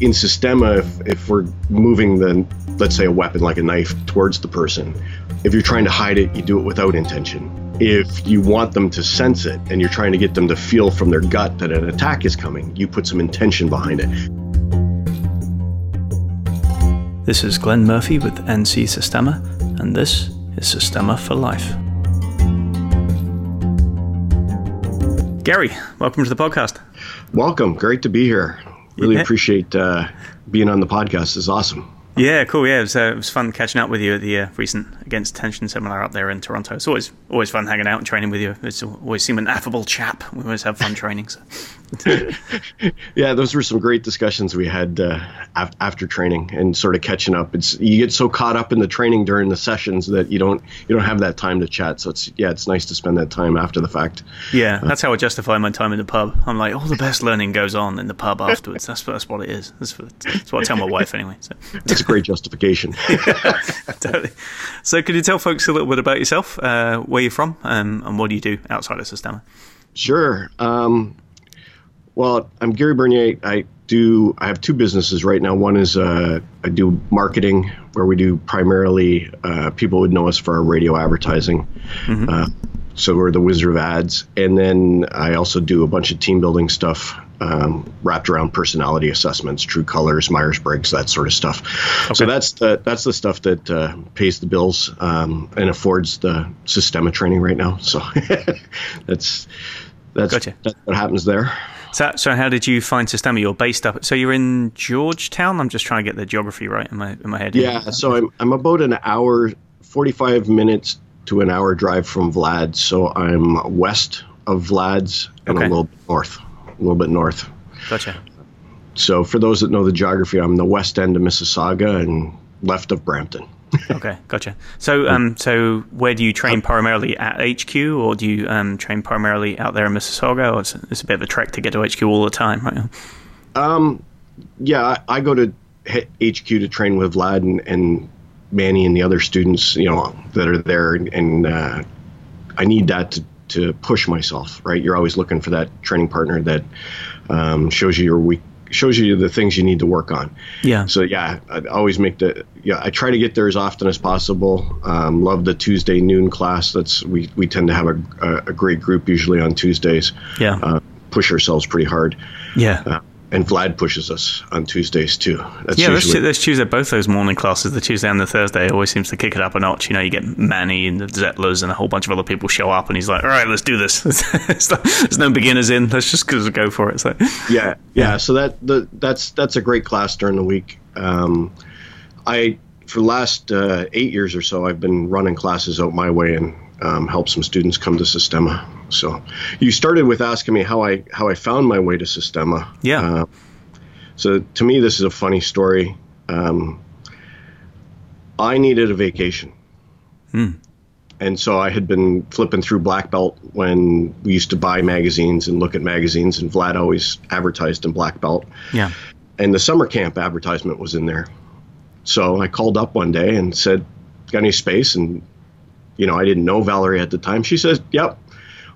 in Systema, if, if we're moving the, let's say, a weapon like a knife towards the person, if you're trying to hide it, you do it without intention. If you want them to sense it and you're trying to get them to feel from their gut that an attack is coming, you put some intention behind it. This is Glenn Murphy with NC Systema, and this is Systema for Life. Gary, welcome to the podcast. Welcome. Great to be here. Really yeah. appreciate uh, being on the podcast. It's awesome. Yeah, cool. Yeah, it was, uh, it was fun catching up with you at the uh, recent Against Tension seminar up there in Toronto. It's always always fun hanging out and training with you. It's always seem an affable chap. We always have fun training. So. yeah, those were some great discussions we had uh, after training and sort of catching up. It's you get so caught up in the training during the sessions that you don't you don't have that time to chat. So it's yeah, it's nice to spend that time after the fact. Yeah, that's how I justify my time in the pub. I'm like, all the best learning goes on in the pub afterwards. That's that's what it is. That's, what, that's what I tell my wife anyway. So. That's a great justification. yeah, totally. So, could you tell folks a little bit about yourself, uh, where you're from, um, and what do you do outside of Systema? Sure. Um, well, I'm Gary Bernier. I do. I have two businesses right now. One is uh, I do marketing, where we do primarily uh, people would know us for our radio advertising. Mm-hmm. Uh, so we're the Wizard of Ads, and then I also do a bunch of team building stuff um, wrapped around personality assessments, True Colors, Myers Briggs, that sort of stuff. Okay. So that's the that's the stuff that uh, pays the bills um, and affords the Systema training right now. So that's that's, gotcha. that's what happens there. So, so how did you find Systema? You're based up. So you're in Georgetown. I'm just trying to get the geography right in my in my head. Yeah. So I'm I'm about an hour, 45 minutes to an hour drive from Vlad. So I'm west of Vlad's and okay. a little north, a little bit north. Gotcha. So for those that know the geography, I'm the west end of Mississauga and left of Brampton okay, gotcha. So, um, so where do you train primarily at HQ, or do you um, train primarily out there in Mississauga, or it's, it's a bit of a trek to get to HQ all the time, right? Um, yeah, I, I go to HQ to train with Vlad and, and, Manny and the other students, you know, that are there, and uh, I need that to to push myself. Right, you're always looking for that training partner that um, shows you your weak shows you the things you need to work on. Yeah. So yeah, I always make the yeah. I try to get there as often as possible. Um, love the Tuesday noon class. That's we we tend to have a a, great group usually on Tuesdays. Yeah. Uh, push ourselves pretty hard. Yeah. Uh, and Vlad pushes us on Tuesdays too. That's yeah, usually- let's, choose both those morning classes. The Tuesday and the Thursday always seems to kick it up a notch. You know, you get Manny and the Zettlers and a whole bunch of other people show up, and he's like, "All right, let's do this." There's no beginners in. Let's just go for it. So yeah, yeah. So that the, that's that's a great class during the week. Um, I for the last uh, eight years or so, I've been running classes out my way and um, help some students come to Systema. So you started with asking me how I how I found my way to Systema. Yeah. Uh, so to me, this is a funny story. Um, I needed a vacation. Hmm. And so I had been flipping through Black Belt when we used to buy magazines and look at magazines, and Vlad always advertised in Black Belt. Yeah. And the summer camp advertisement was in there. So I called up one day and said, Got any space? And you know, I didn't know Valerie at the time. She says, "Yep."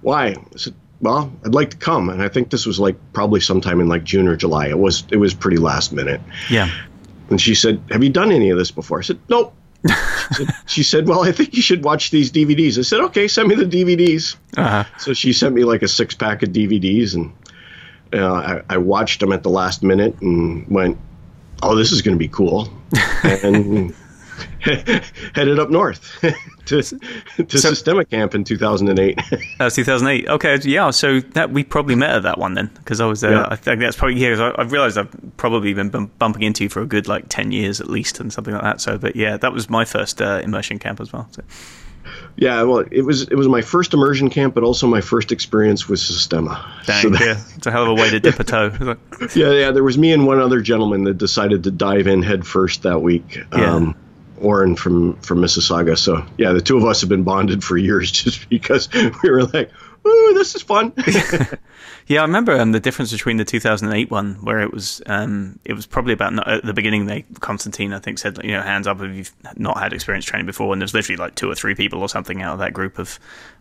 Why? I said, "Well, I'd like to come." And I think this was like probably sometime in like June or July. It was it was pretty last minute. Yeah. And she said, "Have you done any of this before?" I said, "Nope." she, said, "Well, I think you should watch these DVDs." I said, "Okay, send me the DVDs." Uh-huh. So she sent me like a six pack of DVDs, and uh, I, I watched them at the last minute and went, "Oh, this is going to be cool." and headed up north to to so, Systema Camp in 2008. that was 2008. Okay, yeah. So that we probably met at that one then, because I was. Uh, yeah. I think that's probably yeah. I, have realized I've probably been bumping into you for a good like 10 years at least, and something like that. So, but yeah, that was my first uh, immersion camp as well. So. Yeah, well, it was it was my first immersion camp, but also my first experience with Systema. Dang, so that, yeah, it's a hell of a way to dip a toe. yeah, yeah. There was me and one other gentleman that decided to dive in head first that week. Yeah. Um, Oren from from Mississauga. So yeah, the two of us have been bonded for years just because we were like, "Ooh, this is fun." yeah, I remember um, the difference between the 2008 one, where it was um, it was probably about not, at the beginning. They Constantine, I think, said you know hands up if you've not had experience training before, and there's literally like two or three people or something out of that group of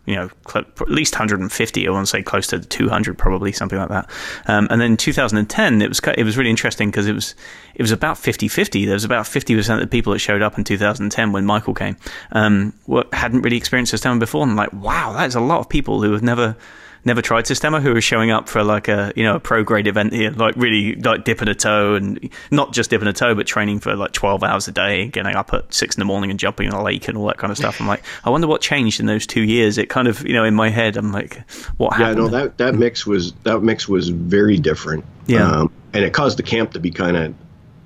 you know, cl- at least 150. I want to say close to 200, probably something like that. Um, and then 2010, it was it was really interesting because it was it was about 50-50. There was about 50 percent of the people that showed up in 2010 when Michael came um, hadn't really experienced Systema before. And like, wow, that's a lot of people who have never never tried Systema who are showing up for like a you know a pro grade event here, like really like dipping a toe and not just dipping a toe, but training for like twelve hours a day, getting up at six in the morning and jumping in a lake and all that kind of stuff. I'm like, I wonder what changed in those two years. It kind of you know in my head, I'm like, what happened? Yeah, no, that that mix was that mix was very different. Yeah. Um, and it caused the camp to be kind of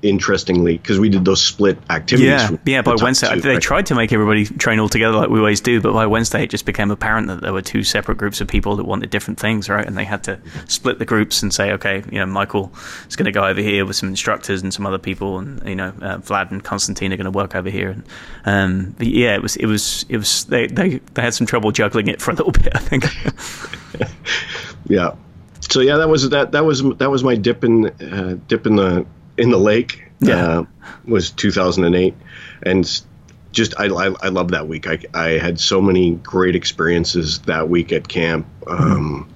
interestingly because we did those split activities. Yeah, yeah. By Wednesday, two, they right? tried to make everybody train all together like we always do, but by Wednesday, it just became apparent that there were two separate groups of people that wanted different things, right? And they had to split the groups and say, okay, you know, Michael is going to go over here with some instructors and some other people, and you know, uh, Vlad and Constantine are going to work over here. And um, yeah, it was, it was, it was. They, they they had some trouble juggling it for a little bit, I think. yeah. So yeah, that was that that was that was my dip in uh, dip in the in the lake yeah. uh, was 2008 and just I, I, I, love that week. I, I had so many great experiences that week at camp. Um,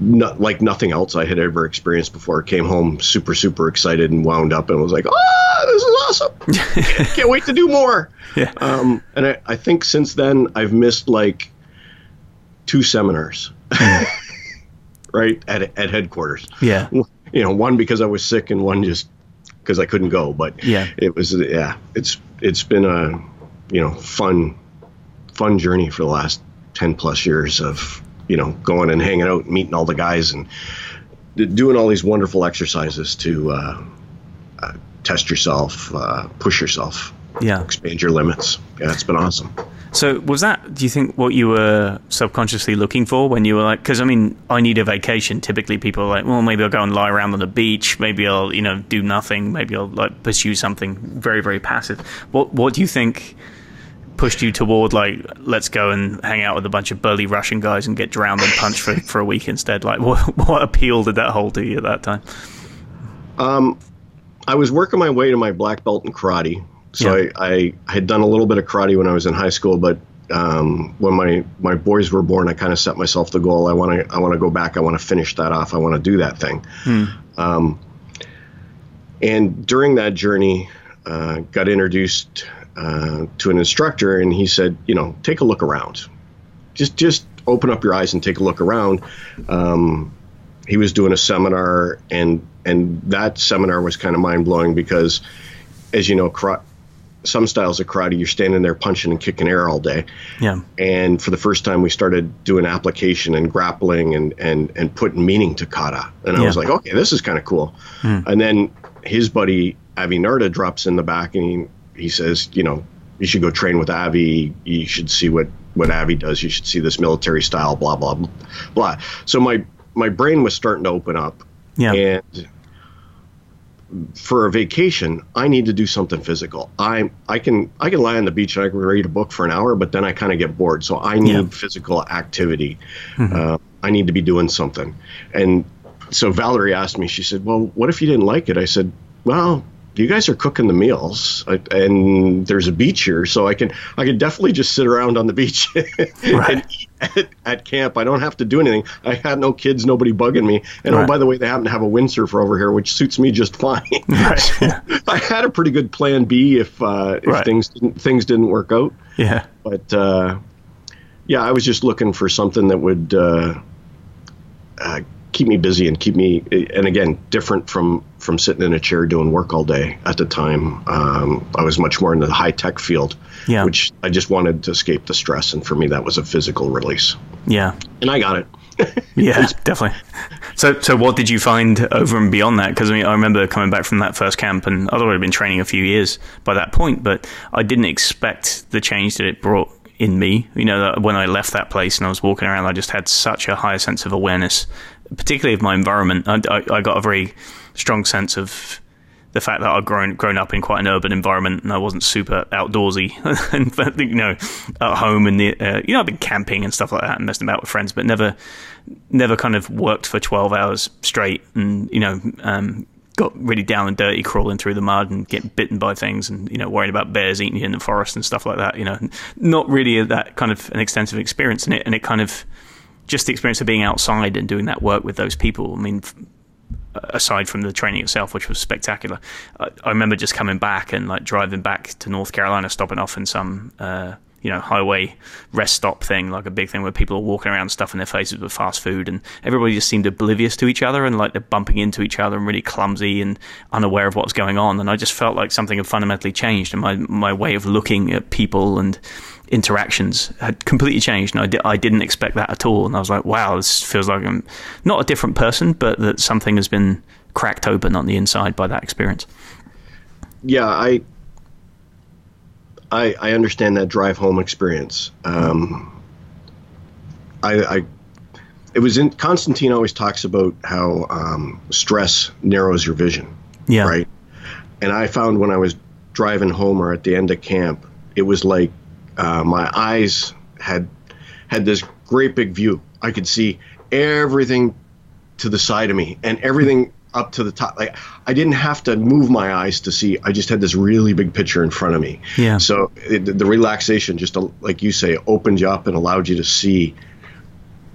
not, like nothing else I had ever experienced before. Came home super super excited and wound up and was like oh this is awesome. Can't, can't wait to do more. Yeah. um, and I, I think since then I've missed like two seminars. Right? At, at headquarters. Yeah you know, one because I was sick and one just because I couldn't go. But yeah, it was yeah, it's it's been a you know fun fun journey for the last ten plus years of you know going and hanging out, and meeting all the guys, and doing all these wonderful exercises to uh, uh, test yourself, uh, push yourself, yeah, expand your limits. Yeah, it's been awesome. So was that? Do you think what you were subconsciously looking for when you were like? Because I mean, I need a vacation. Typically, people are like, well, maybe I'll go and lie around on the beach. Maybe I'll, you know, do nothing. Maybe I'll like pursue something very, very passive. What What do you think? pushed you toward like let's go and hang out with a bunch of burly Russian guys and get drowned and punched for, for a week instead? Like what what appeal did that hold to you at that time? Um, I was working my way to my black belt in karate, so yeah. I, I had done a little bit of karate when I was in high school, but um, when my, my boys were born, I kind of set myself the goal. I want to I want to go back. I want to finish that off. I want to do that thing. Hmm. Um, and during that journey, uh, got introduced uh, to an instructor, and he said, you know, take a look around. Just just open up your eyes and take a look around. Um, he was doing a seminar, and and that seminar was kind of mind blowing because, as you know, some styles of karate, you're standing there punching and kicking air all day. Yeah. And for the first time, we started doing application and grappling and and and putting meaning to kata. And I yeah. was like, okay, this is kind of cool. Mm. And then his buddy Avi Nardia drops in the back and he, he says, you know, you should go train with Avi. You should see what what Avi does. You should see this military style. Blah blah blah. So my my brain was starting to open up. Yeah. And for a vacation, I need to do something physical. I I can I can lie on the beach and I can read a book for an hour, but then I kind of get bored. So I need yeah. physical activity. Mm-hmm. Uh, I need to be doing something. And so Valerie asked me. She said, "Well, what if you didn't like it?" I said, "Well, you guys are cooking the meals. And there's a beach here so i can i can definitely just sit around on the beach right. and eat at, at, camp. I don't have to do anything. I had no kids nobody bugging me. And oh, right. oh by the way they happen to have a windsurfer over here which suits me just fine. Right. so i had a pretty good plan b if uh, if things didn't, things didn't work out. Yeah. But uh, yeah i was just looking for something that would uh, uh keep me busy and keep me and again different from from sitting in a chair doing work all day at the time. Um, i was much more in the high tech field yeah. which i just wanted to escape the stress and for me that was a physical release. Yeah. And i got it. Yeah definitely. So so what did you find over and beyond that? Because I, mean, I remember coming back from that first camp and i'd already been training a few years by that point but i didn't expect the change that it brought in me. You know, that when I left that place and I was walking around, I just had such a higher sense of awareness particularly of my environment. I, I, I, got a very strong sense of the fact that I'd grown grown up in quite an urban environment and I wasn't super outdoorsy. and you know, at home and the uh, you know I've been camping and stuff like that and messing about with friends, but never never kind of worked for twelve hours straight and you know. Um, got really down and dirty, crawling through the mud and getting bitten by things, and you know, worrying about bears eating you in the forest and stuff like that. You know, not really that kind of an extensive experience in it, and it kind of just the experience of being outside and doing that work with those people. I mean, aside from the training itself, which was spectacular, I, I, remember just coming back and like driving back to North Carolina, stopping off in some uh, you know highway rest stop thing, like a big thing where people are walking around stuffing their faces with fast food, and everybody just seemed oblivious to each other and like they're bumping into each other and really clumsy and unaware of what's going on. And I just felt like something had fundamentally changed, and my my way of looking at people and interactions had completely changed, and I, di- I didn't expect that at all. And I was like, wow, this feels like I'm not a different person, but that something has been cracked open on the inside by that experience. Yeah, I I, I understand that drive home experience. Um, I, I, it was in Constantine always talks about how um, stress narrows your vision. Yeah. Right. And I found when I was driving home or at the end of camp, it was like uh, my eyes had had this great big view. I could see everything to the side of me and everything up to the top. Like I didn't have to move my eyes to see. I just had this really big picture in front of me. Yeah. So it, the relaxation, just like you say, opened you up and allowed you to see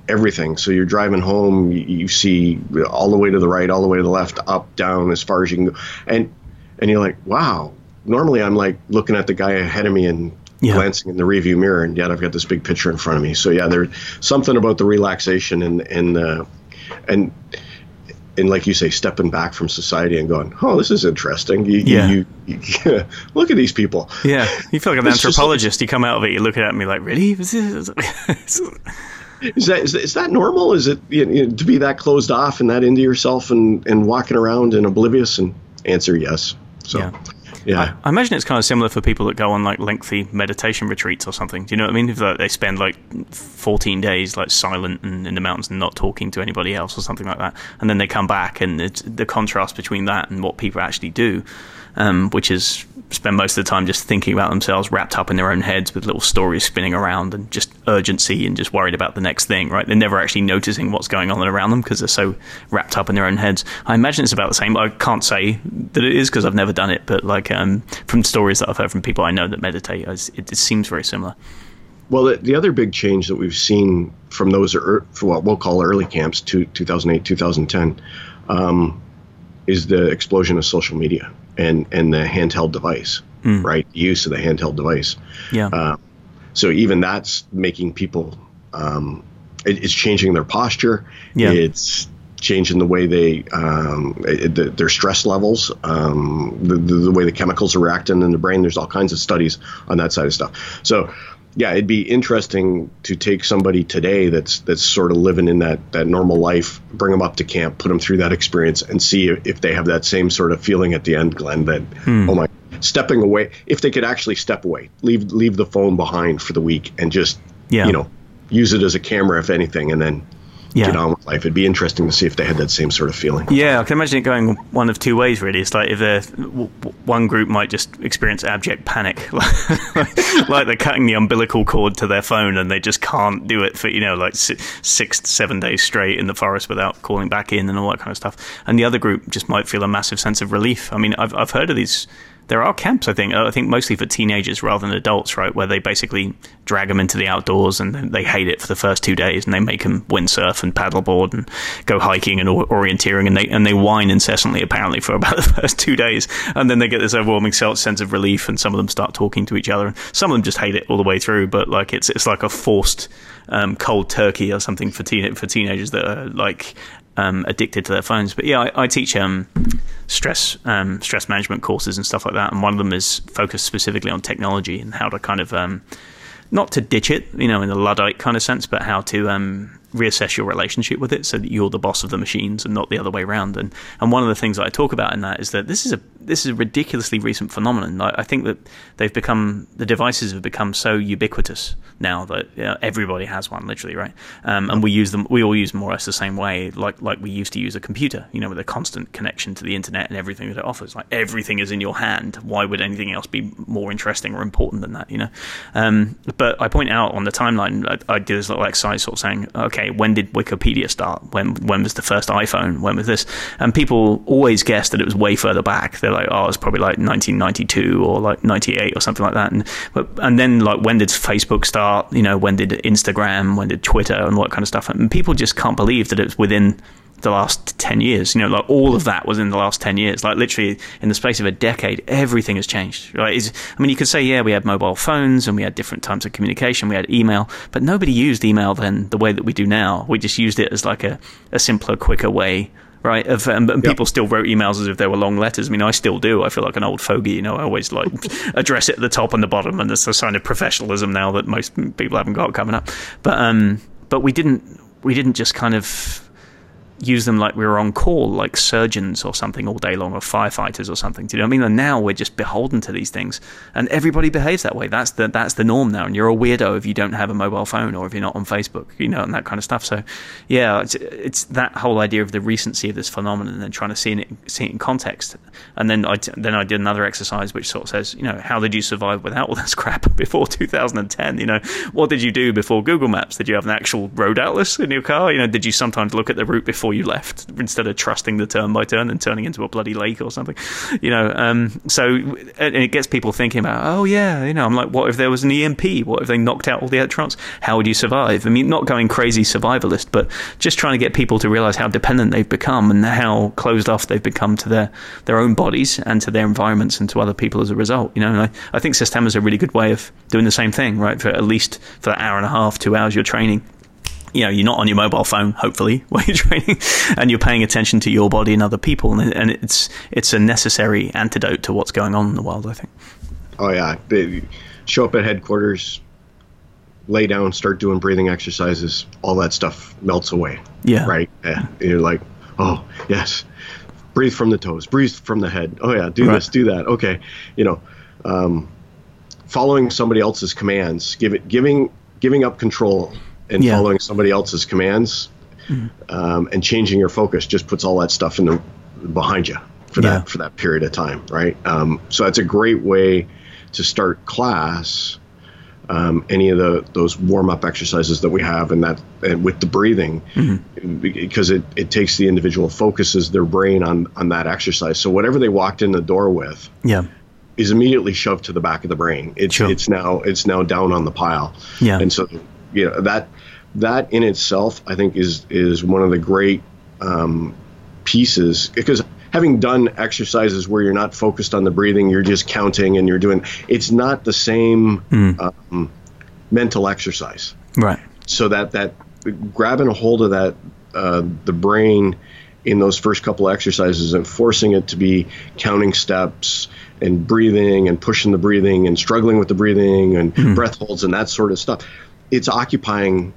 everything. So you're driving home, you, you, see all the way to the right, all the way to the left, up, down, as far as you can go, and and you're like, wow. Normally, I'm like looking at the guy ahead of me and yeah. glancing in the rearview mirror, and yet I've got this big picture in front of me. So yeah, there's something about the relaxation and and uh, and and like you say, stepping back from society and going, "Oh, this is interesting." You, yeah. You, you, you, look at these people. Yeah, you feel like an anthropologist. Just, you come out of it, you're looking at me like, "Really? Is, is that is, is that normal? Is it you know, to be that closed off and that into yourself and and walking around and oblivious?" And answer yes. So. Yeah. Yeah, I, I, imagine it's kind of similar for people that go on like lengthy meditation retreats or something. Do you know what I mean? If like, they spend like 14 days like silent and in the mountains and not talking to anybody else or something like that, and then they come back and the contrast between that and what people actually do, um, which is spend most of the time just thinking about themselves, wrapped up in their own heads with little stories spinning around and just urgency and just worried about the next thing, right? They're never actually noticing what's going on around them because they're so wrapped up in their own heads. I imagine it's about the same. I can't say that it is because I've never done it, but like um, from stories that I've heard from people I know that meditate, it, it seems very similar. Well, the, the, other big change that we've seen from those, er, what we'll call early camps, to 2008, 2010, um, is the explosion of social media and and the handheld device, mm. right? use of the handheld device. Yeah. Uh, so even that's making people. Um, it, it's changing their posture. Yeah. It's changing the way they um, it, the, their stress levels, um, the, the, the, way the chemicals are reacting in the brain. There's all kinds of studies on that side of stuff. So yeah, it'd be interesting to take somebody today that's that's sort of living in that that normal life, bring them up to camp, put them through that experience, and see if they have that same sort of feeling at the end, Glenn. That hmm. oh my, stepping away. If they could actually step away, leave leave the phone behind for the week, and just yeah. you know use it as a camera if anything, and then yeah. get on with life. It'd be interesting to see if they had that same sort of feeling. Yeah, I can imagine it going one of two ways. Really, it's like if one group might just experience abject panic, like, they're cutting the umbilical cord to their phone and they just can't do it for you know like six, seven days straight in the forest without calling back in and all that kind of stuff. And the other group just might feel a massive sense of relief. I mean, I've I've heard of these there are camps, I think. I think mostly for teenagers rather than adults, right? Where they basically drag them into the outdoors and they hate it for the first two days, and they make them windsurf and paddleboard and go hiking and orienteering, and they and they whine incessantly apparently for about the first two days, and then they get this overwhelming sense of relief, and some of them start talking to each other, and some of them just hate it all the way through. But like it's it's like a forced um, cold turkey or something for teen for teenagers that are like um, addicted to their phones. But yeah, I, I teach um, stress um, stress management courses and stuff like that, and one of them is focused specifically on technology and how to kind of um, not to ditch it, you know, in a luddite kind of sense, but how to um, reassess your relationship with it so that you're the boss of the machines and not the other way around. And and one of the things that I talk about in that is that this is a this is a ridiculously recent phenomenon. I, I think that they've become the devices have become so ubiquitous now that you know, everybody has one, literally, right? Um, and we use them. We all use more or less the same way, like like we used to use a computer. You know, with a constant connection to the internet and everything that it offers. Like everything is in your hand. Why would anything else be more interesting or important than that? You know. Um, but I point out on the timeline, I, I did this little exercise, sort of saying, okay okay, when did Wikipedia start? When when was the first iPhone? When was this? And people always guess that it was way further back. They're like, oh, it's probably like 1992 or like 98 or something like that. And but and then like when did Facebook start? You know, when did Instagram? When did Twitter? And what kind of stuff? And people just can't believe that it was within the last 10 years. You know, like all of that was in the last 10 years. Like literally in the space of a decade, everything has changed, right? It's, I mean, you could say, yeah, we had mobile phones and we had different types of communication. We had email, but nobody used email then the way that we do now. We just used it as like a, a simpler, quicker way right? Of, um, and people still wrote emails as if they were long letters. I mean, I still do. I feel like an old fogey. You know, I always like address it at the top and the bottom, and it's a sign of professionalism now that most people haven't got coming up. But um, but we didn't we didn't just kind of use them like we were on call, like surgeons or something all day long, or firefighters or something. Do you know what I mean? And now we're just beholden to these things, and everybody behaves that way. That's the that's the norm now. And you're a weirdo if you don't have a mobile phone or if you're not on Facebook, you know, and that kind of stuff. So, yeah, it's, it's that whole idea of the recency of this phenomenon and then trying to see it see it in context. And then I then I did another exercise which sort of says, you know, how did you survive without all this crap before 2010? You know, what did you do before Google Maps? Did you have an actual road atlas in your car? You know, did you sometimes look at the route before before you left instead of trusting the turn by turn and turning into a bloody lake or something. You know, um, so and it gets people thinking about, oh yeah, you know, I'm like, what if there was an EMP? What if they knocked out all the electrons? How would you survive? I mean, not going crazy survivalist, but just trying to get people to realize how dependent they've become and how closed off they've become to their their own bodies and to their environments and to other people as a result. You know, and I, I think Systema is a really good way of doing the same thing, right? For at least for that hour and a half, two hours you're training you know you're not on your mobile phone hopefully while you're training and you're paying attention to your body and other people. And, and it's it's a necessary antidote to what's going on in the world i think. Oh yeah. They show up at headquarters lay down start doing breathing exercises all that stuff melts away. Yeah. Right? Yeah. you're like oh yes. Breathe from the toes. Breathe from the head. Oh yeah. Do right. this do that. Okay. You know um, following somebody else's commands give it giving giving up control and yeah. following somebody else's commands mm-hmm. um, and changing your focus just puts all that stuff in the behind you for yeah. that for that period of time, right? Um, so that's a great way to start class. Um, any of the those warm up exercises that we have and that and with the breathing mm-hmm. because it, it takes the individual focuses their brain on on that exercise so whatever they walked in the door with yeah is immediately shoved to the back of the brain it's sure. it's now it's now down on the pile yeah and so you know that that in itself, I think, is is one of the great um, pieces because having done exercises where you're not focused on the breathing, you're just counting and you're doing. It's not the same mm. um, mental exercise, right? So that that grabbing a hold of that uh, the brain in those first couple of exercises and forcing it to be counting steps and breathing and pushing the breathing and struggling with the breathing and mm. breath holds and that sort of stuff. It's occupying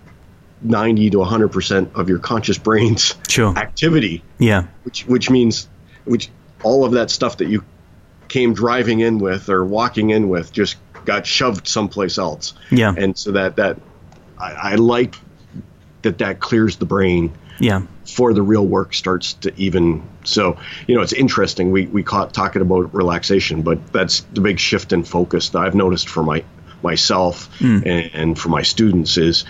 90 to 100% of your conscious brain's sure. activity. Yeah. Which which means which all of that stuff that you came driving in with or walking in with just got shoved someplace else. Yeah. And so that that I, I like that that clears the brain. Yeah. For the real work starts to even so you know it's interesting we we caught talking about relaxation but that's the big shift in focus that I've noticed for my myself mm. and, and for my students is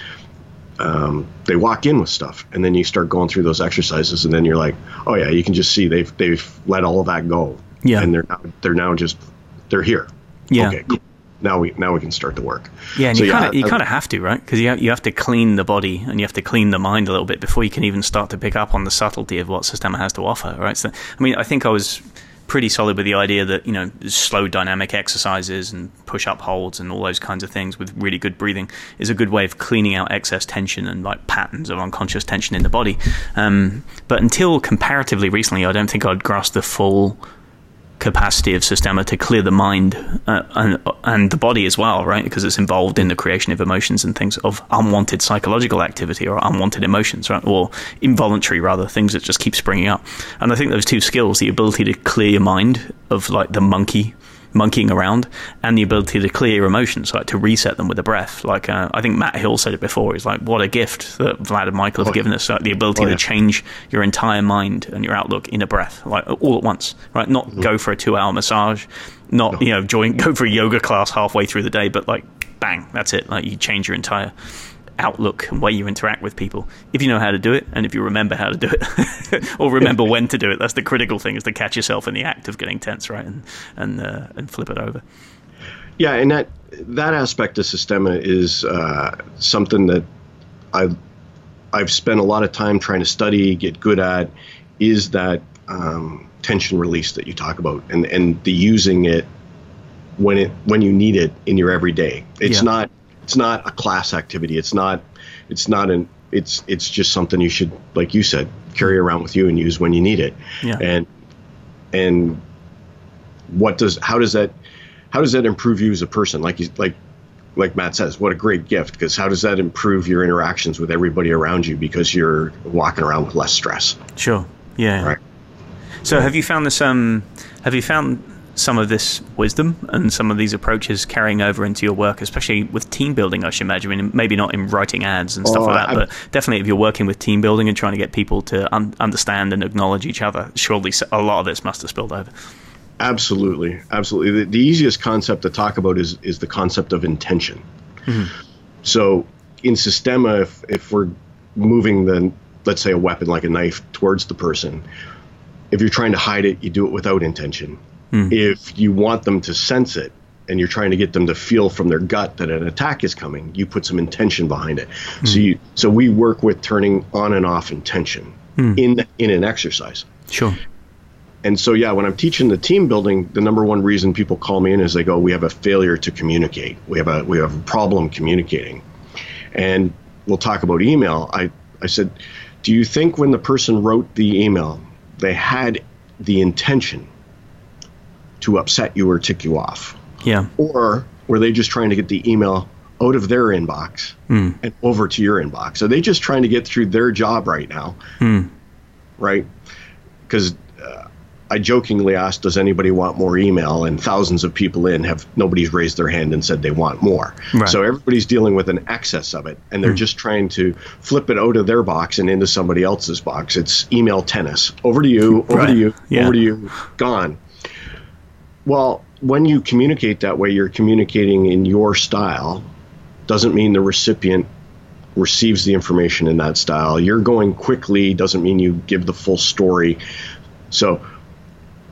um, they walk in with stuff, and then you start going through those exercises, and then you're like, oh yeah, you can just see they've they've let all of that go. Yeah, and they're now they're now just they're here. Yeah. Okay. Cool. Now we now we can start the work. Yeah, and so you kind of you kind of have to, right? Because you have, you have to clean the body and you have to clean the mind a little bit before you can even start to pick up on the subtlety of what Systema has to offer, right? So, I mean, I think I was pretty solid with the idea that you know slow dynamic exercises and push up holds and all those kinds of things with really good breathing is a good way of cleaning out excess tension and like patterns of unconscious tension in the body. Um, but until comparatively recently, I don't think I'd grasped the full capacity of Systema to clear the mind uh, and, and the body as well, right? Because it's involved in the creation of emotions and things of unwanted psychological activity or unwanted emotions, right? Or involuntary, rather, things that just keep springing up. And I think those two skills, the ability to clear your mind of like the monkey monkeying around and the ability to clear your emotions, like to reset them with a breath. Like uh, I think Matt Hill said it before. He's like, what a gift that Vlad and Michael have oh, given us, like the ability oh, yeah. to change your entire mind and your outlook in a breath, like all at once, right? Not mm-hmm. go for a two-hour massage, not no. you know join go for a yoga class halfway through the day, but like bang, that's it. Like you change your entire outlook and way you interact with people. If you know how to do it, and if you remember how to do it, or remember when to do it, that's the critical thing: is to catch yourself in the act of getting tense, right, and and uh, and flip it over. Yeah, and that that aspect of Systema is uh, something that I've I've spent a lot of time trying to study, get good at, is that um, tension release that you talk about, and and the using it when it when you need it in your everyday. It's yeah. not it's not a class activity. It's not it's not an it's it's just something you should like you said carry around with you and use when you need it. Yeah. And and what does how does that how does that improve you as a person? Like you like like Matt says, what a great gift because how does that improve your interactions with everybody around you because you're walking around with less stress? Sure. Yeah. Right. So have you found this um have you found some of this wisdom and some of these approaches carrying over into your work, especially with team building, I should imagine. I mean, maybe not in writing ads and stuff oh, like that, I'm, but definitely if you're working with team building and trying to get people to un- understand and acknowledge each other, surely a lot of this must have spilled over. Absolutely, absolutely. The, the easiest concept to talk about is is the concept of intention. Mm-hmm. So in Systema, if if we're moving the let's say a weapon like a knife towards the person, if you're trying to hide it, you do it without intention. Mm. If you want them to sense it and you're trying to get them to feel from their gut that an attack is coming, you put some intention behind it. Mm. So you so we work with turning on and off intention mm. in in an exercise. Sure. And so yeah, when I'm teaching the team building, the number one reason people call me in is they go, "We have a failure to communicate. We have a we have a problem communicating." And we'll talk about email. I I said, "Do you think when the person wrote the email, they had the intention to upset you or tick you off? Yeah. Or were they just trying to get the email out of their inbox mm. and over to your inbox? Are they just trying to get through their job right now? Mm. Right? Because uh, I jokingly asked, "Does anybody want more email?" And thousands of people in have nobody's raised their hand and said they want more. Right. So everybody's dealing with an excess of it, and they're mm. just trying to flip it out of their box and into somebody else's box. It's email tennis. Over to you. Over right. to you. Yeah. Over to you. Gone. Well, when you communicate that way, you're communicating in your style. Doesn't mean the recipient receives the information in that style. You're going quickly doesn't mean you give the full story. So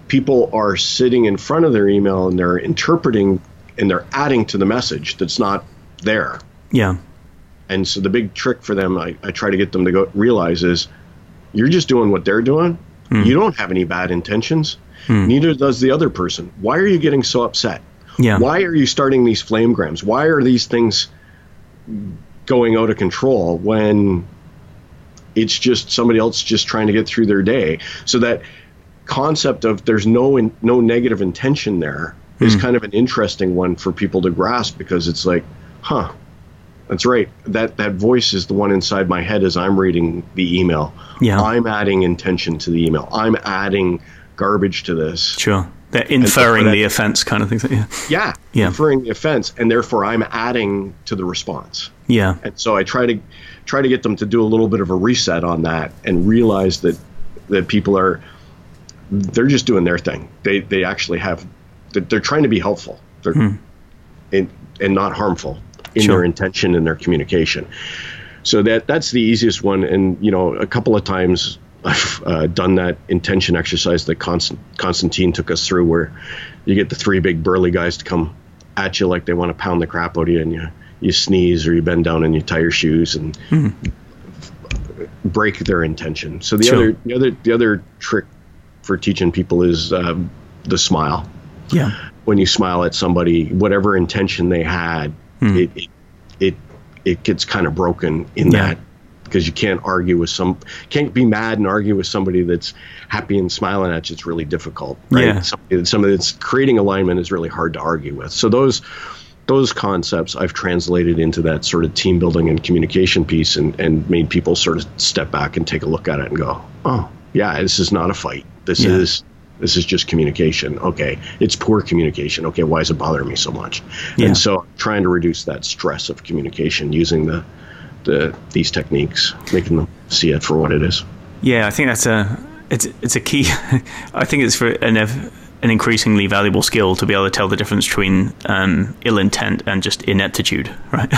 people are sitting in front of their email and they're interpreting and they're adding to the message that's not there. Yeah. And so the big trick for them, I, I try to get them to go realize is you're just doing what they're doing. Mm. You don't have any bad intentions. Hmm. Neither does the other person. Why are you getting so upset? Yeah. Why are you starting these flamegrams? Why are these things going out of control when it's just somebody else just trying to get through their day? So that concept of there's no in, no negative intention there is hmm. kind of an interesting one for people to grasp because it's like, huh, that's right. That that voice is the one inside my head as I'm reading the email. Yeah. I'm adding intention to the email. I'm adding garbage to this. Sure. They're inferring the offense kind of thing. Yeah. yeah. Yeah. Inferring the offense. And therefore I'm adding to the response. Yeah. And so I try to try to get them to do a little bit of a reset on that and realize that that people are they're just doing their thing. They they actually have they're trying to be helpful. They're hmm. and, and not harmful in sure. their intention and their communication. So that that's the easiest one. And you know, a couple of times I've uh, done that intention exercise that Constant, Constantine took us through, where you get the three big burly guys to come at you like they want to pound the crap out of you, and you you sneeze or you bend down and you tie your shoes and mm-hmm. break their intention. So the sure. other the other the other trick for teaching people is um, the smile. Yeah. When you smile at somebody, whatever intention they had, mm. it, it, it it gets kind of broken in yeah. that because you can't argue with some can't be mad and argue with somebody that's happy and smiling at you. It's really difficult. Right? Yeah. Somebody, somebody that's creating alignment is really hard to argue with. So those those concepts I've translated into that sort of team building and communication piece and, and made people sort of step back and take a look at it and go, oh, yeah, this is not a fight. This yeah. is this is just communication. Okay, it's poor communication. Okay, why is it bothering me so much? Yeah. And so trying to reduce that stress of communication using the the, these techniques, making them see it for what it is. Yeah, I think that's a it's it's a key. I think it's for an an increasingly valuable skill to be able to tell the difference between um, ill intent and just ineptitude, right?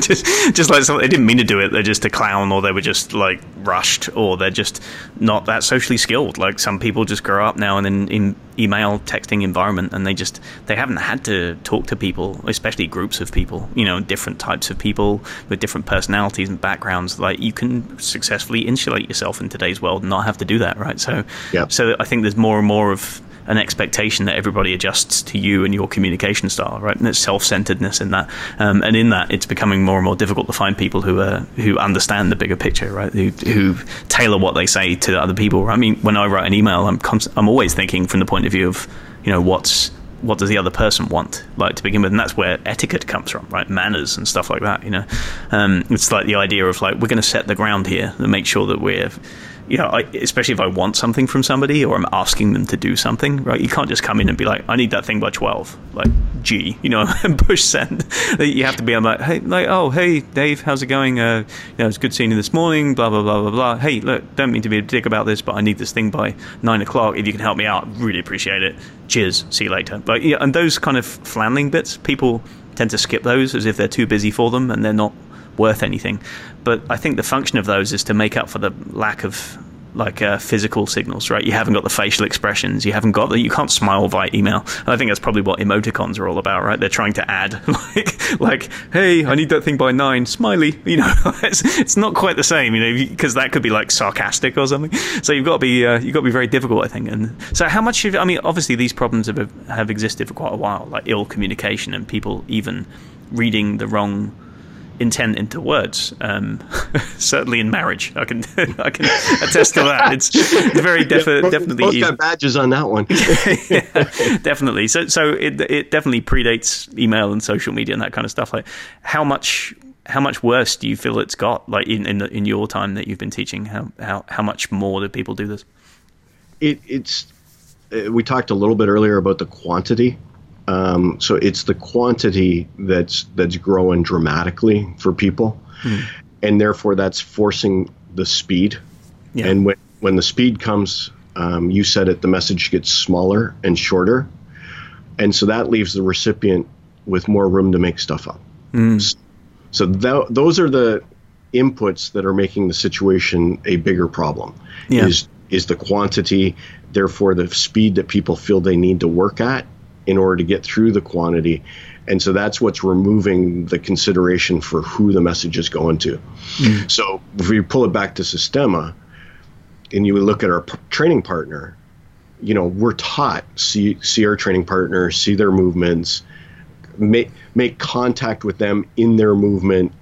just, just like they didn't mean to do it, they're just a clown, or they were just like rushed, or they're just not that socially skilled. Like some people just grow up now in an email texting environment, and they just they haven't had to talk to people, especially groups of people, you know, different types of people with different personalities and backgrounds. Like you can successfully insulate yourself in today's world and not have to do that, right? So, yep. so I think there's more and more of an expectation that everybody adjusts to you and your communication style, right? And it's self-centeredness in that, um, and in that, it's becoming more and more difficult to find people who are who understand the bigger picture, right? Who, who tailor what they say to other people. I mean, when I write an email, I'm const- I'm always thinking from the point of view of you know what's what does the other person want like to begin with and that's where etiquette comes from right manners and stuff like that you know um, it's like the idea of like we're going to set the ground here and make sure that we're you know, I, especially if I want something from somebody or I'm asking them to do something, right? You can't just come in and be like, I need that thing by 12, like G, you know, and push send. You have to be like, hey, like, oh, hey, Dave, how's it going? Uh, you know, it's good seeing you this morning, blah, blah, blah, blah, blah. Hey, look, don't mean to be a dick about this, but I need this thing by nine o'clock. If you can help me out, really appreciate it. Cheers. See you later. But yeah, and those kind of flanling bits, people tend to skip those as if they're too busy for them and they're not worth anything. But I think the function of those is to make up for the lack of like uh, physical signals, right? You haven't got the facial expressions. You haven't got the. You can't smile via email. And I think that's probably what emoticons are all about, right? They're trying to add like, like, hey, I need that thing by nine, smiley. You know, it's, it's not quite the same, you know, because that could be like sarcastic or something. So you've got to be uh, you've got to be very difficult, I think. And so how much? Have, I mean, obviously these problems have have existed for quite a while, like ill communication and people even reading the wrong intent into words. Um, certainly in marriage, I can I can attest to that. It's, very defi- yeah, definitely. Both got badges on that one. yeah, definitely. So so it it definitely predates email and social media and that kind of stuff. Like how much how much worse do you feel it's got? Like in in, the, in your time that you've been teaching, how how how much more do people do this? It, it's uh, we talked a little bit earlier about the quantity um, so it's the quantity that's that's growing dramatically for people, mm. and therefore that's forcing the speed. Yeah. And when when the speed comes, um, you said it, the message gets smaller and shorter, and so that leaves the recipient with more room to make stuff up. Mm. So th- those are the inputs that are making the situation a bigger problem. Yeah. Is is the quantity, therefore the speed that people feel they need to work at, in order to get through the quantity. And so that's what's removing the consideration for who the message is going to. Mm. So if we pull it back to Systema and you look at our p- training partner, you know, we're taught see see our training partner, see their movements, make make contact with them in their movement,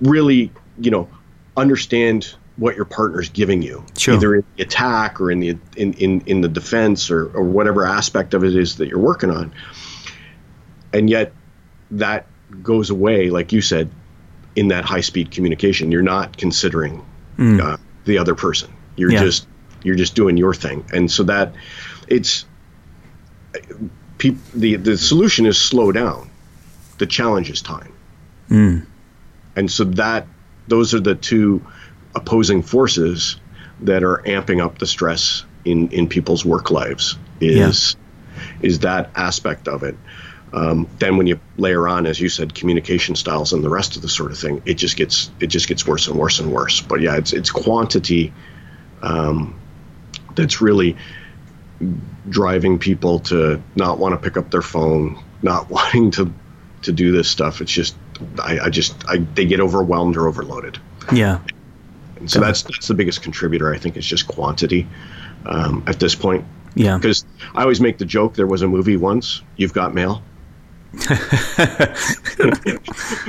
really, you know, understand what your partner's giving you, sure. either in the attack or in the in, in, in the defense or, or whatever aspect of it is that you're working on. And yet that goes away, like you said, in that high speed communication. You're not considering mm. uh, the other person. You're yeah. just you're just doing your thing. And so that it's pe- the the solution is slow down. The challenge is time. Mm. And so that those are the two opposing forces that are amping up the stress in, in people's work lives is yeah. is that aspect of it. Um, then when you layer on, as you said, communication styles and the rest of the sort of thing, it just gets it just gets worse and worse and worse. But yeah, it's it's quantity um, that's really driving people to not want to pick up their phone, not wanting to to do this stuff. It's just I, I just I, they get overwhelmed or overloaded. Yeah, and so that's that's the biggest contributor. I think is just quantity um, at this point. Yeah. Because I always make the joke. There was a movie once. You've got mail.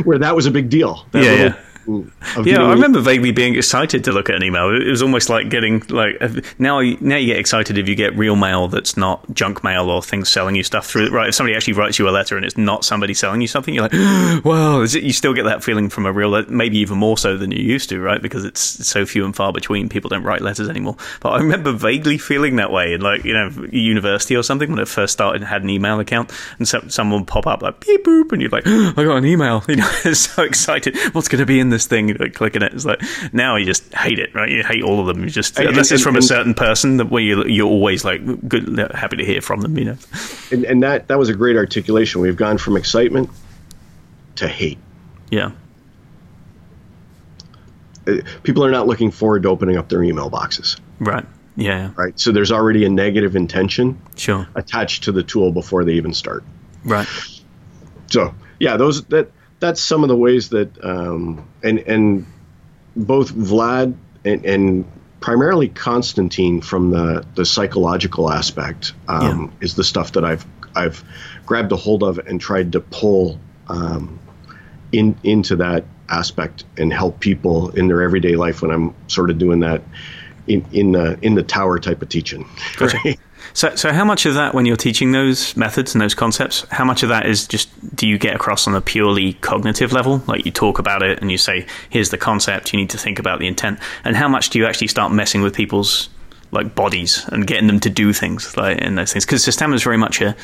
where that was a big deal. yeah, little, yeah yeah, I remember vaguely being excited to look at an email. It was almost like getting like now. Now you get excited if you get real mail that's not junk mail or things selling you stuff through. Right, if somebody actually writes you a letter and it's not somebody selling you something, you're like, wow. You still get that feeling from a real, maybe even more so than you used to, right? Because it's so few and far between. People don't write letters anymore. But I remember vaguely feeling that way in like you know university or something when I first started and had an email account, and so, someone would pop up like beep boop, and you're like, I got an email. You know, so excited. What's going to be in this thing, like clicking it. It's like now you just hate it, right? You hate all of them. You just And- unless and- it's from and- a certain person that where you you're always like good, happy to hear from them. You know, And, and that that was a great articulation. We've gone from excitement to hate. yeah, Uh, People are not looking forward to opening up their email boxes, right, yeah, right? So there's already a negative intention sure, attached to the tool before they even start. right, So yeah, those that that's some of the ways that um, and and both Vlad and, and primarily Constantine from the the psychological aspect um, is the stuff that I've I've grabbed a hold of and tried to pull um, in into that aspect and help people in their everyday life when I'm sort of doing that in in the in the tower type of teaching. Gotcha. right? So, so how much of that, when you're teaching those methods and those concepts, how much of that is just do you get across on a purely cognitive level? Like you talk about it and you say, "Here's the concept. You need to think about the intent." And how much do you actually start messing with people's like bodies and getting them to do things like in those things? Because Systema is very much a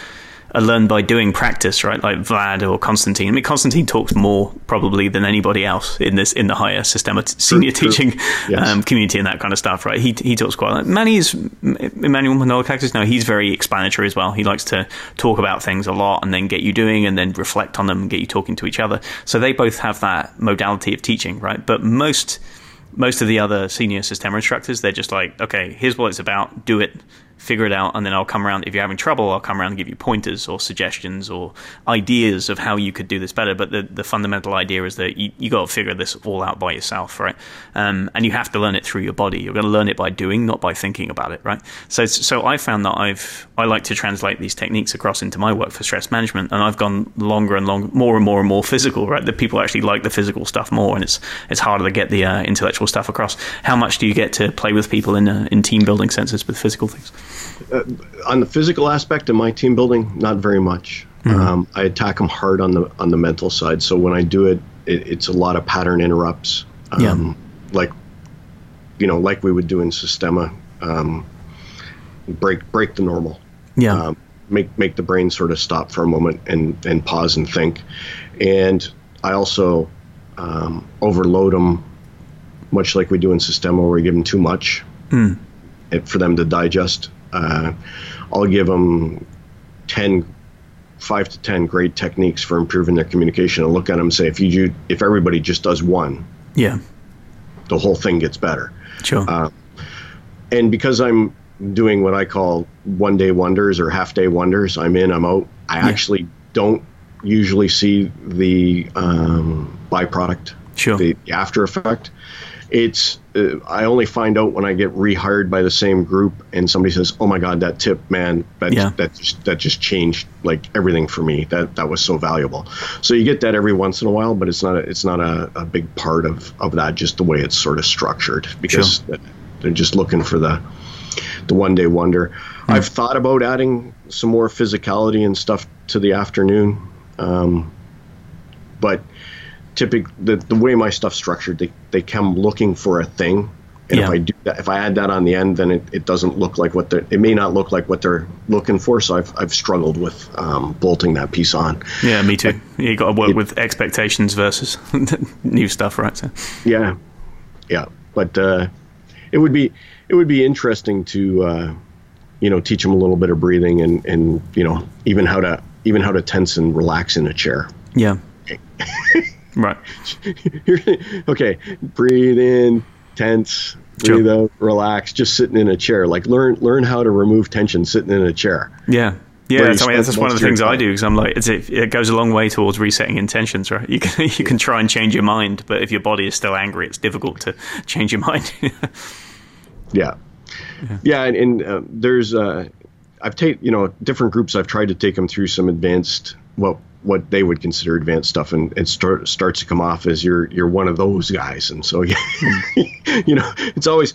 a learn by doing practice, right? Like Vlad or Constantine. I mean, Constantine talks more probably than anybody else in this in the higher Systema t- senior true. teaching Yes. um, community and that kind of stuff, right? He he talks quite. A lot. Manny is Emmanuel Manolakakis. No, he's very explanatory as well. He likes to talk about things a lot and then get you doing and then reflect on them and get you talking to each other. So they both have that modality of teaching, right? But most most of the other senior Systema instructors, they're just like, okay, here's what it's about, do it, figure it out, and then I'll come around. If you're having trouble, I'll come around and give you pointers or suggestions or ideas of how you could do this better. But the, the fundamental idea is that you, you got to figure this all out by yourself, right? Um, and you have to learn it through your body. You're going to learn it by doing, not by thinking about it, right? So, so I found that I've I like to translate these techniques across into my work for stress management, and I've gone longer and longer, more and more and more physical, right? That people actually like the physical stuff more, and it's it's harder to get the uh, intellectual stuff across. How much do you get to play with people in uh, in team building senses with physical things? On the physical aspect of my team building, not very much. Um, I attack them hard on the on the mental side. So when I do it, it it's a lot of pattern interrupts. Um, Yeah. Like, you know, like we would do in Systema, um, break break the normal. Yeah, Um, make make the brain sort of stop for a moment and and pause and think. And I also um, overload them, much like we do in Systema, where we give them too much it- for them to digest. Uh, I'll give them 10, 5 to 10 great techniques for improving their communication and look at them and say, if you do, if everybody just does one, yeah, the whole thing gets better. sure, And because I'm doing what I call one day wonders or half day wonders, I'm in, I'm out. I actually don't usually see the um, byproduct, sure, the after effect. It's uh, I only find out when I get rehired by the same group and somebody says, "Oh my God, that tip, man, that Yeah. that just, that just changed like everything for me. That that was so valuable." So you get that every once in a while, but it's not a, it's not a, a big part of of that. Just the way it's sort of structured because they're just looking for the the one day wonder. I've thought about adding some more physicality and stuff to the afternoon, um, but typic the, the way my stuff's structured, they, they come looking for a thing. And if I do that, if I add that on the end, then it, it doesn't look like what they're, it may not look like what they're looking for. So I've, I've struggled with um, bolting that piece on. yeah. Me too. You got to work with expectations versus new stuff, right? So, Yeah. Yeah. But uh, it would be, it would be interesting to, uh, you know, teach them a little bit of breathing and, and, you know, even how to, even how to tense and relax in a chair. yeah, right, okay, breathe in, tense, breathe Sure. out, relax, just sitting in a chair. Like learn learn how to remove tension sitting in a chair. yeah. Yeah, that's, I mean, that's one of the things I do because I'm like, it's, it, it goes a long way towards resetting intentions, right? You can you can try and change your mind, but if your body is still angry, it's difficult to change your mind. Yeah, yeah, and, and uh, there's uh, I've taken you know different groups. I've tried to take them through some advanced well what they would consider advanced stuff, and it start, starts to come off as you're you're one of those guys, and so yeah, you know it's always.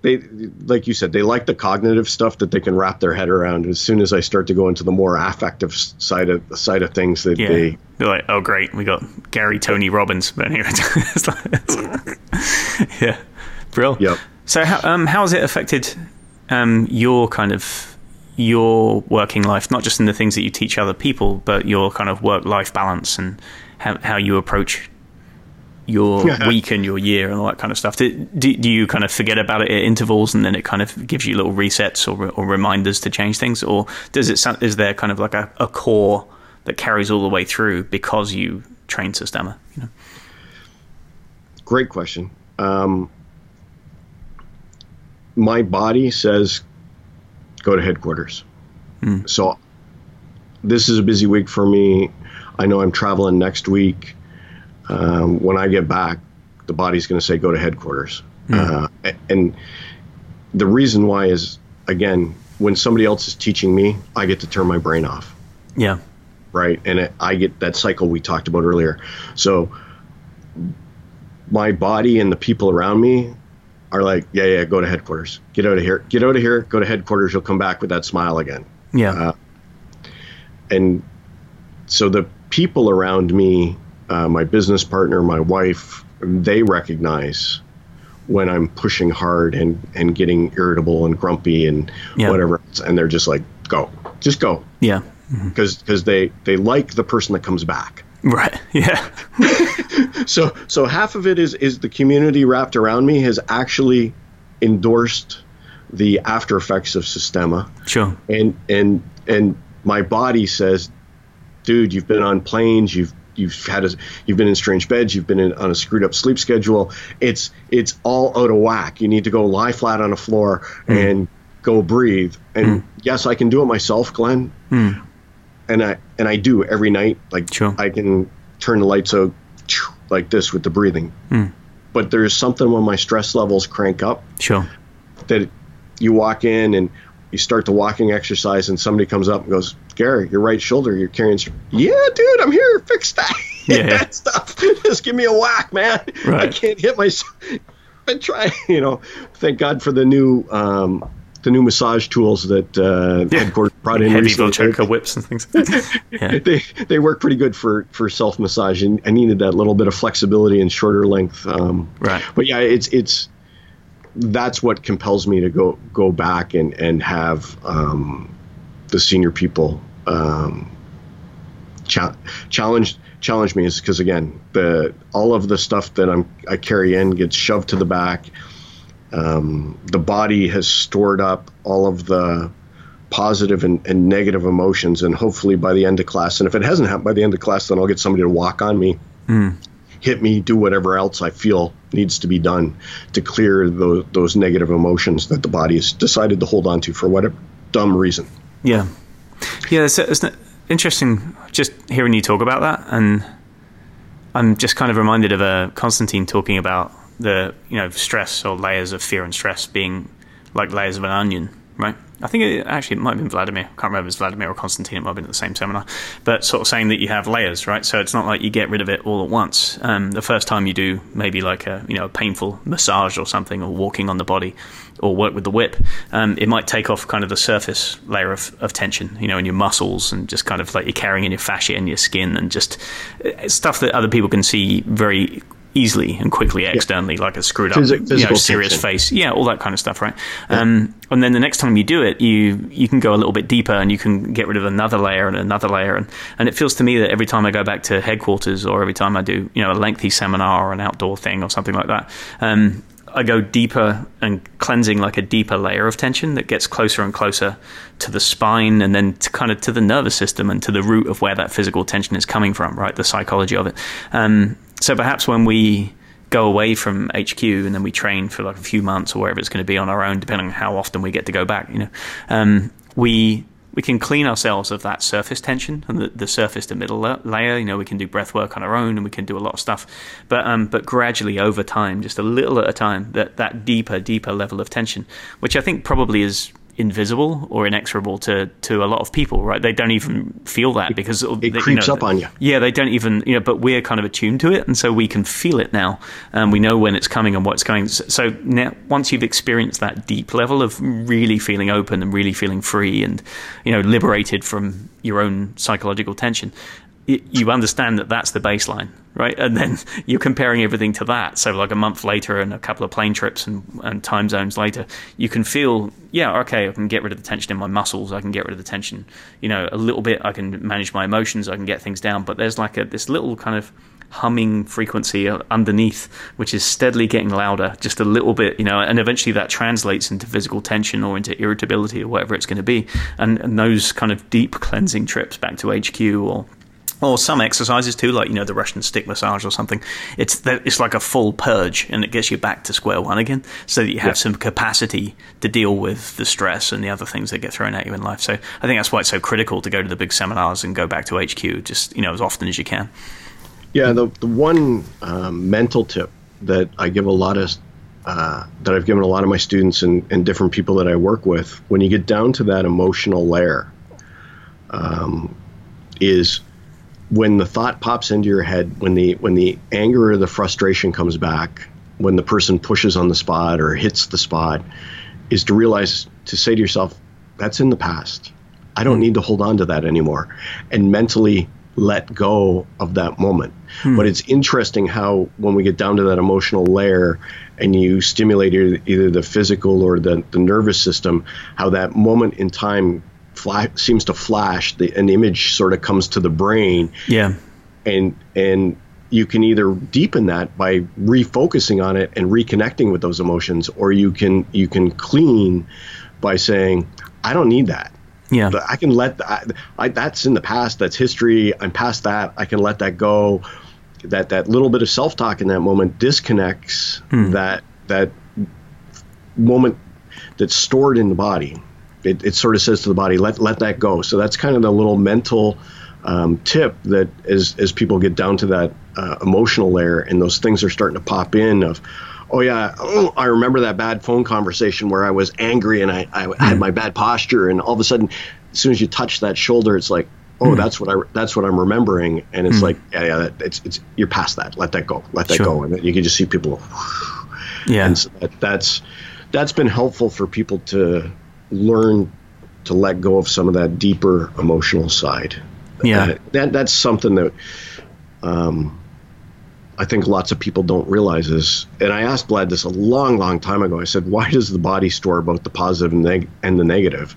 They, like you said, they like the cognitive stuff that they can wrap their head around. As soon as I start to go into the more affective side of side of things, that yeah, they they're like, oh great, we got Gary Tony Robbins, but anyway, it's like, it's- yeah. Yep. So how um how has it affected um your kind of your working life, not just in the things that you teach other people, but your kind of work life balance and how how you approach your week and your year and all that kind of stuff. Do, do, do, you kind of forget about it at intervals and then it kind of gives you little resets or, or reminders to change things, or does it is there kind of like a, a core that carries all the way through because you train Systema? You know? Great question. Um, my body says go to headquarters. Mm. So this is a busy week for me. I know I'm traveling next week. Um, when I get back, the body's going to say go to headquarters. Mm. Uh, and the reason why is again, when somebody else is teaching me, I get to turn my brain off. Yeah. Right. And it, I get that cycle we talked about earlier. So my body and the people around me are like, yeah, yeah, go to headquarters. Get out of here. Get out of here. Go to headquarters. You'll come back with that smile again. Yeah. Uh, and so the people around me, uh, my business partner, my wife, they recognize when I'm pushing hard and, and getting irritable and grumpy and yeah. whatever. And they're just like, go, just go. Yeah. Because mm-hmm. because they, they like the person that comes back. Right. Yeah. So so half of it is is the community wrapped around me has actually endorsed the after effects of Systema. Sure. And and and my body says, dude, you've been on planes, you've you've had a, you've been in strange beds, you've been in, on a screwed up sleep schedule. It's it's all out of whack. You need to go lie flat on the floor mm. and go breathe. And mm. yes, I can do it myself, Glenn. Mm and I and I do every night. Like sure. I can turn the lights out like this with the breathing. Mm. But there's something when my stress levels crank up. Sure. That you walk in and you start the walking exercise and somebody comes up and goes, Gary, your right shoulder, you're carrying. Yeah, dude, I'm here. Fix that. Yeah. that stuff. Just give me a whack, man. Right. I can't hit myself. Been trying, you know. Thank God for the new um, the new massage tools that uh, yeah. headquarters brought in Heavy recently. whips and things. yeah. They they work pretty good for for self massage, and I needed that little bit of flexibility and shorter length. Um, right. But yeah, it's it's that's what compels me to go go back and and have um, the senior people um, cha- challenge challenge me is because again the all of the stuff that I'm I carry in gets shoved to the back um, the body has stored up all of the positive and, and, negative emotions, and hopefully by the end of class, and if it hasn't happened by the end of class, then I'll get somebody to walk on me, mm. hit me, do whatever else I feel needs to be done to clear those, those negative emotions that the body has decided to hold on to for whatever dumb reason. Yeah, yeah, it's, it's interesting just hearing you talk about that, and I'm just kind of reminded of a uh, Constantine talking about the you know stress or layers of fear and stress being like layers of an onion, right? I think it actually it might have been Vladimir. I can't remember if Vladimir or Constantine. It might have been at the same seminar, but sort of saying that you have layers, right? So it's not like you get rid of it all at once. Um, the first time you do maybe like a you know a painful massage or something, or walking on the body, or work with the whip, um, it might take off kind of the surface layer of, of tension, you know, in your muscles and just kind of like you're carrying in your fascia and your skin and just uh, stuff that other people can see very easily and quickly externally, yeah. like a screwed up, Physical you know, serious tension. face, yeah, all that kind of stuff, right? Yeah. Um, and then the next time you do it, you you can go a little bit deeper and you can get rid of another layer and another layer, and and it feels to me that every time I go back to headquarters or every time I do you know a lengthy seminar or an outdoor thing or something like that. Um, I go deeper and cleansing like a deeper layer of tension that gets closer and closer to the spine and then to kind of to the nervous system and to the root of where that physical tension is coming from, right? The psychology of it. Um, so perhaps when we go away from HQ and then we train for like a few months or wherever it's going to be on our own, depending on how often we get to go back, you know, um, we we can clean ourselves of that surface tension and the, the surface to middle layer. You know, we can do breath work on our own and we can do a lot of stuff, but um, but gradually over time, just a little at a time, that that deeper, deeper level of tension, which I think probably is invisible or inexorable to to a lot of people, right? They don't even feel that because it, it creeps you know, up on you. Yeah, they don't even you know, but we're kind of attuned to it, and so we can feel it now, and we know when it's coming and what's going. So now, once you've experienced that deep level of really feeling open and really feeling free, and you know, liberated from your own psychological tension, you understand that that's the baseline, right? And then you're comparing everything to that. So, like a month later and a couple of plane trips and, and, time zones later, you can feel, yeah, okay, I can get rid of the tension in my muscles. I can get rid of the tension, you know, a little bit. I can manage my emotions. I can get things down. But there's like a, this little kind of humming frequency uh, underneath, which is steadily getting louder, just a little bit, you know, and eventually that translates into physical tension or into irritability or whatever it's going to be. And, and those kind of deep cleansing trips back to HQ or or some exercises too, like you know the Russian stick massage or something. It's it's like a full purge, and it gets you back to square one again, so that you have yeah. some capacity to deal with the stress and the other things that get thrown at you in life. So I think that's why it's so critical to go to the big seminars and go back to HQ just you know as often as you can. Yeah, the the one um, mental tip that I give a lot of uh, that I've given a lot of my students and, and different people that I work with, when you get down to that emotional layer, um, is when the thought pops into your head, when the when the anger or the frustration comes back, when the person pushes on the spot or hits the spot, is to realize to say to yourself, that's in the past. I don't hmm. need to hold on to that anymore, and mentally let go of that moment. Hmm. But it's interesting how when we get down to that emotional layer and you stimulate either the physical or the, the nervous system, how that moment in time flash, seems to flash, the, an image sort of comes to the brain. Yeah. And and you can either deepen that by refocusing on it and reconnecting with those emotions, or you can you can clean by saying, I don't need that. Yeah. I can let I, I, that's in the past. That's history. I'm past that. I can let that go. That that little bit of self talk in that moment disconnects hmm. that that moment that's stored in the body it, it sort of says to the body, let let that go. So that's kind of the little mental um, tip that as as people get down to that uh, emotional layer and those things are starting to pop in of, oh yeah, oh, I remember that bad phone conversation where I was angry and I, I had my bad posture and all of a sudden, as soon as you touch that shoulder, it's like, oh, mm. that's what I that's what I'm remembering, and it's mm. like, yeah, yeah, it's it's you're past that. Let that go. Let that sure. go, and you can just see people. Yeah, and so that, that's that's been helpful for people to learn to let go of some of that deeper emotional side. Yeah, uh, that that's something that um, I think lots of people don't realize is. And I asked Vlad this a long, long time ago. I said, "Why does the body store both the positive and, neg- and the negative?"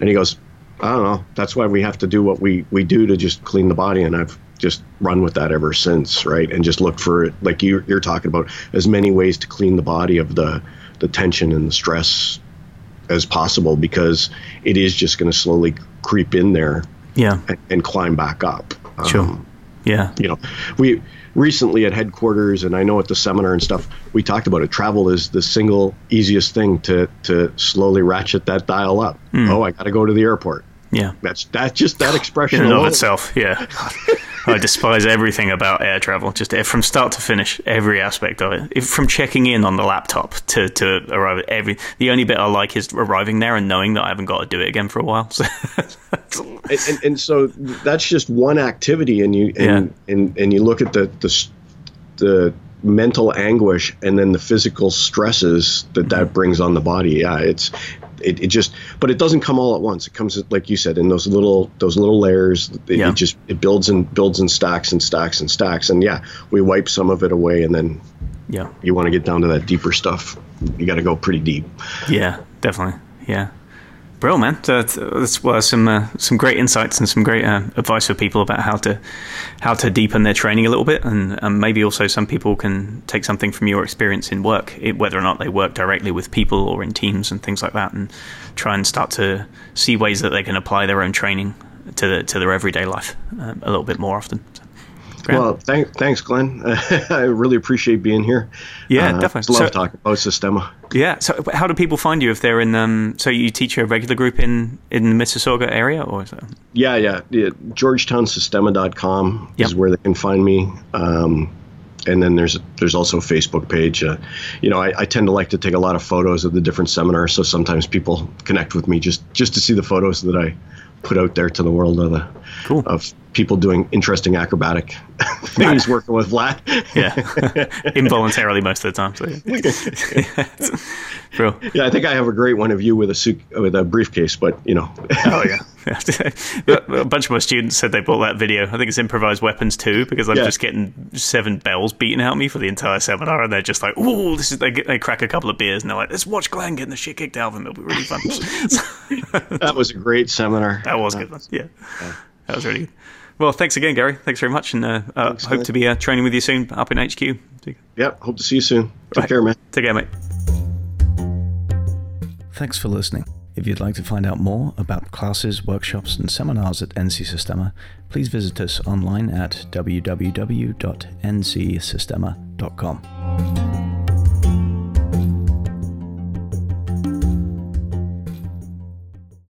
And he goes, "I don't know. That's why we have to do what we we do to just clean the body." And I've just run with that ever since, right? And just look for it, like you, you're talking about, as many ways to clean the body of the the tension and the stress as possible because it is just going to slowly creep in there yeah. and, and climb back up. Sure um, yeah. you know we recently at headquarters and i know at the seminar and stuff we talked about it. Travel is the single easiest thing to to slowly ratchet that dial up. Mm. oh i got to go to the airport. Yeah. That's that's just that expression in and of itself yeah I despise everything about air travel, just from start to finish, every aspect of it. If, from checking in on the laptop to, to arrive at every. The only bit I like is arriving there and knowing that I haven't got to do it again for a while. So. and, and, and, so that's just one activity, and you and, yeah. and, and you look at the the the mental anguish and then the physical stresses that that brings on the body. Yeah, it's it, it just but it doesn't come all at once. It comes like you said in those little those little layers. It, yeah. it just it builds and builds and stacks and stacks and stacks. And yeah, we wipe some of it away and then yeah, you want to get down to that deeper stuff. You got to go pretty deep. Yeah, definitely. Yeah. Brill, man. That's, that's well, some uh, some great insights and some great uh, advice for people about how to how to deepen their training a little bit, and um, maybe also some people can take something from your experience in work, it, whether or not they work directly with people or in teams and things like that, and try and start to see ways that they can apply their own training to the, to their everyday life um, a little bit more often. Grant. Well, thank, thanks, Glenn. I really appreciate being here. Yeah, uh, definitely. Love so, talking about Systema. Yeah. So, how do people find you if they're in? Um, so, you teach a regular group in in the Mississauga area, or? So? Yeah, yeah. yeah. GeorgetownSystema.com yep. is where they can find me. Um, and then there's there's also a Facebook page. Uh, you know, I, I, tend to like to take a lot of photos of the different seminars, so sometimes people connect with me just just to see the photos that I put out there to the world of the cool. of people doing interesting acrobatic things working with Vlad. yeah, involuntarily most of the time. So yeah. yeah, I think I have a great one of you with a suit with a briefcase, but you know. oh yeah. a bunch of my students said they bought that video. I think it's improvised weapons too, because I'm yeah. just getting seven bells beaten out of me for the entire seminar, and they're just like, "Oh, this is." They, they crack a couple of beers and they're like, "Let's watch Glenn getting the shit kicked out of him. It'll be really fun." that was a great seminar. That was good. One. Yeah. yeah, that was really good. Well, thanks again, Gary. Thanks very much, and uh, uh, thanks, hope man. to be uh, training with you soon up in HQ. Yep, hope to see you soon. Take right. care, man. Take care, mate. Thanks for listening. If you'd like to find out more about classes, workshops, and seminars at NC Systema, please visit us online at www.ncsystema.com.